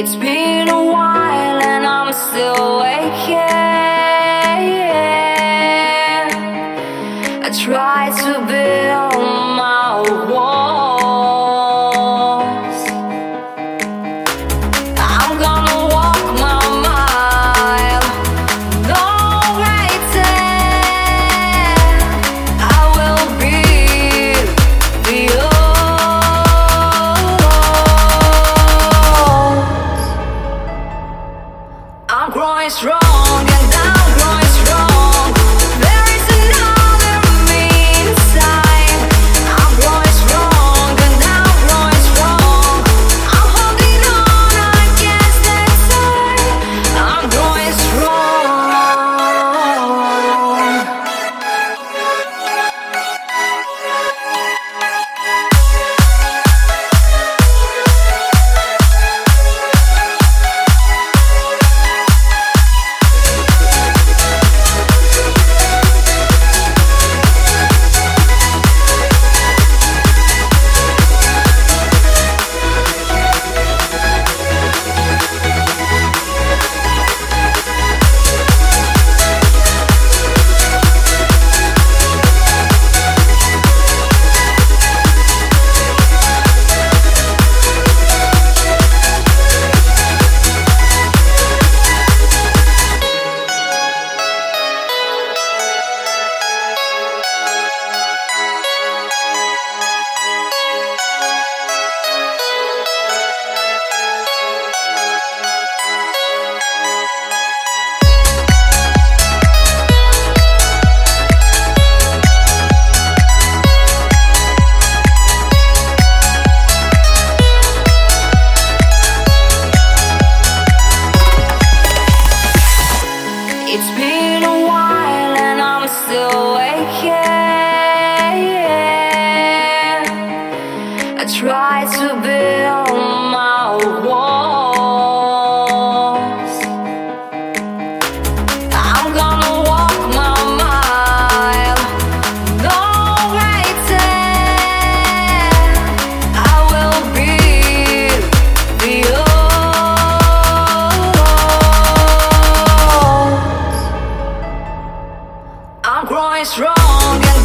It's been a while and I'm still waking. I try to build I'm growing strong I'm growing strong.